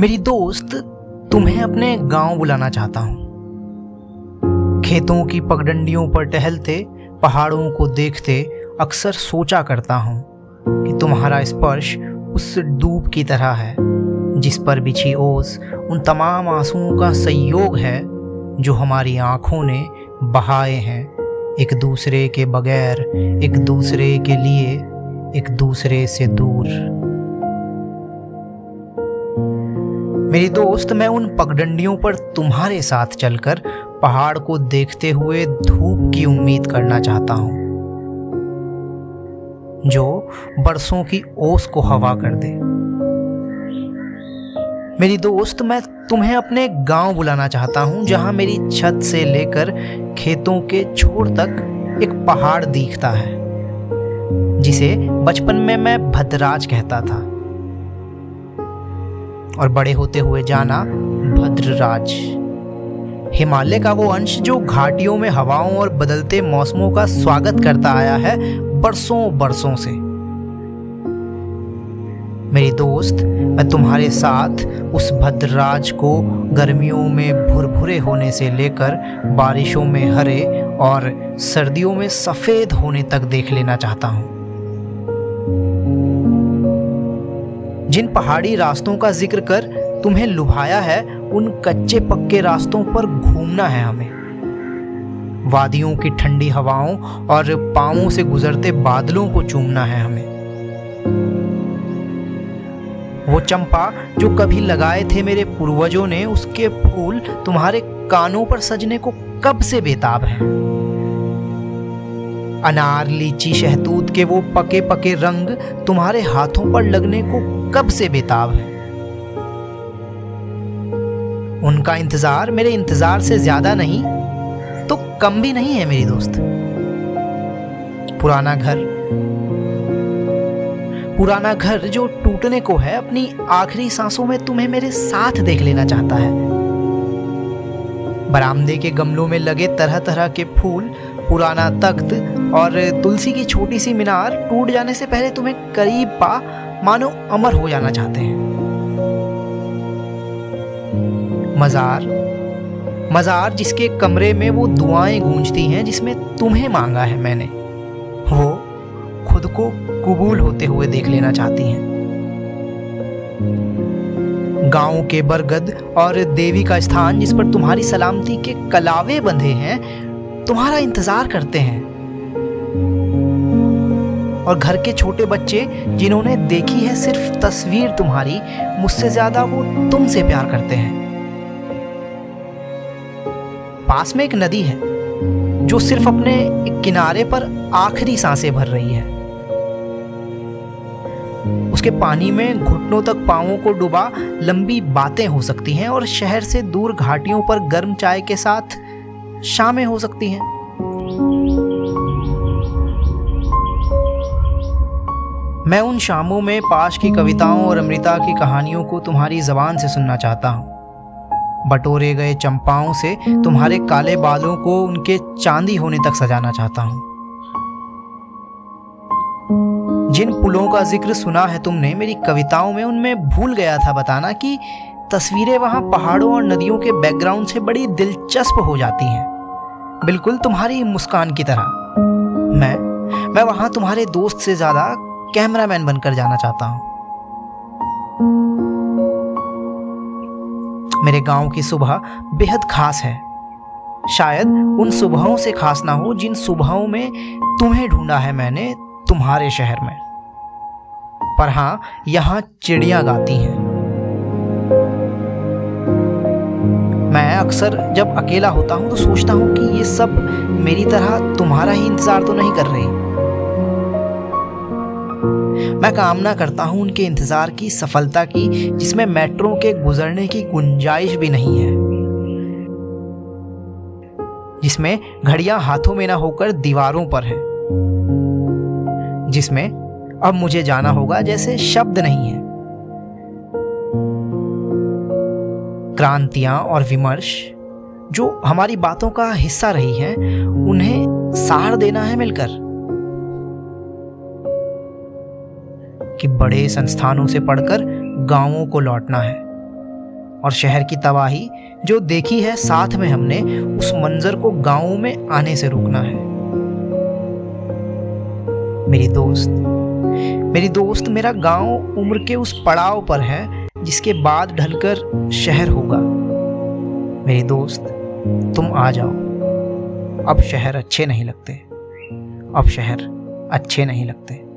मेरी दोस्त तुम्हें अपने गाँव बुलाना चाहता हूँ। खेतों की पगडंडियों पर टहलते, पहाड़ों को देखते अक्सर सोचा करता हूँ कि तुम्हारा स्पर्श उस डूब की तरह है, जिस पर बिछी ओस उन तमाम आंसुओं का संयोग है जो हमारी आँखों ने बहाए हैं, एक दूसरे के बगैर, एक दूसरे के लिए, एक दूसरे से दूर। मेरी दोस्त, मैं उन पगडंडियों पर तुम्हारे साथ चलकर पहाड़ को देखते हुए धूप की उम्मीद करना चाहता हूँ, जो बरसों की ओस को हवा कर दे। मेरी दोस्त, मैं तुम्हें अपने गाँव बुलाना चाहता हूँ, जहाँ मेरी छत से लेकर खेतों के छोर तक एक पहाड़ दिखता है, जिसे बचपन में मैं भद्राज कहता था। और बड़े होते हुए जाना भद्रराज। हिमालय का वो अंश जो घाटियों में हवाओं और बदलते मौसमों का स्वागत करता आया है बरसों बरसों से। मेरी दोस्त, मैं तुम्हारे साथ उस भद्रराज को गर्मियों में भुरभुरे होने से लेकर बारिशों में हरे और सर्दियों में सफ़ेद होने तक देख लेना चाहता हूँ। जिन पहाड़ी रास्तों का ज़िक्र कर तुम्हें लुभाया है, उन कच्चे पक्के रास्तों पर घूमना है हमें। वादियों की ठंडी हवाओं और पावों से गुजरते बादलों को चूमना है हमें। वो चंपा जो कभी लगाए थे मेरे पूर्वजों ने, उसके फूल तुम्हारे कानों पर सजने को कब से बेताब हैं? अनार लीची शहतूत के वो पके पके रंग तुम्हारे हाथों पर लगने को कब से बेताब है? उनका इंतज़ार मेरे इंतज़ार से ज़्यादा नहीं तो कम भी नहीं है मेरी दोस्त। पुराना घर पुराना घर जो टूटने को है, अपनी आखिरी सांसों में तुम्हें मेरे साथ देख लेना चाहता है। बरामदे के गमलों में लगे तरह तरह के फूल, पुराना तख्त और तुलसी की छोटी सी मीनार टूट जाने से पहले तुम्हें करीब पा, मानो अमर हो जाना चाहते हैं। मजार मजार जिसके कमरे में वो दुआएँ गूंजती हैं, जिसमें तुम्हें मांगा है मैंने, वो खुद को कबूल होते हुए देख लेना चाहती हैं। गाँव के बरगद और देवी का स्थान जिस पर तुम्हारी सलामती के कलावे बंधे हैं, तुम्हारा इंतज़ार करते हैं। और घर के छोटे बच्चे जिन्होंने देखी है सिर्फ़ तस्वीर तुम्हारी, मुझसे ज़्यादा वो तुमसे प्यार करते हैं। पास में एक नदी है, जो सिर्फ़ अपने किनारे पर आखिरी साँसें भर रही है। उसके पानी में घुटनों तक पांवों को डुबा लंबी बातें हो सकती हैं और शहर से दूर घाटियों पर गर्म चाय के साथ शामें हो सकती हैं। मैं उन शामों में पाश की कविताओं और अमृता की कहानियों को तुम्हारी जबान से सुनना चाहता हूँ। बटोरे गए चंपाओं से तुम्हारे काले बालों को उनके चांदी होने तक सजाना चाहता हूँ। जिन पुलों का ज़िक्र सुना है तुमने, मेरी कविताओं में उनमें भूल गया था बताना कि तस्वीरें वहाँ पहाड़ों और नदियों के बैकग्राउंड से बड़ी दिलचस्प हो जाती हैं। बिल्कुल तुम्हारी मुस्कान की तरह। मैं मैं वहाँ तुम्हारे दोस्त से ज़्यादा कैमरामैन बनकर जाना चाहता हूँ। मेरे गाँव की सुबह बेहद खास है। शायद उन सुबहों से खास ना हो, जिन सुबहों में तुम्हें ढूंढा है मैंने तुम्हारे शहर में। पर हाँ, यहाँ चिड़िया गाती हैं। मैं अक्सर जब अकेला होता हूँ तो सोचता हूँ कि ये सब मेरी तरह तुम्हारा ही इंतज़ार तो नहीं कर रही। मैं कामना करता हूँ उनके इंतज़ार की सफलता की, जिसमें मेट्रो के गुजरने की गुंजाइश भी नहीं है। जिसमें घड़ियाँ हाथों में ना होकर दीवारों पर हैं। जिसमें अब मुझे जाना होगा जैसे शब्द नहीं है। क्रांतियाँ और विमर्श, जो हमारी बातों का हिस्सा रही हैं, उन्हें सार देना है मिलकर। कि बड़े संस्थानों से पढ़कर गाँवों को लौटना है। और शहर की तबाही जो देखी है साथ में हमने, उस मंजर को गाँवों में आने से रोकना है। मेरी दोस्त मेरी दोस्त मेरा गाँव उम्र के उस पड़ाव पर है जिसके बाद ढलकर शहर होगा। मेरी दोस्त, तुम आ जाओ। अब शहर अच्छे नहीं लगते। अब शहर अच्छे नहीं लगते।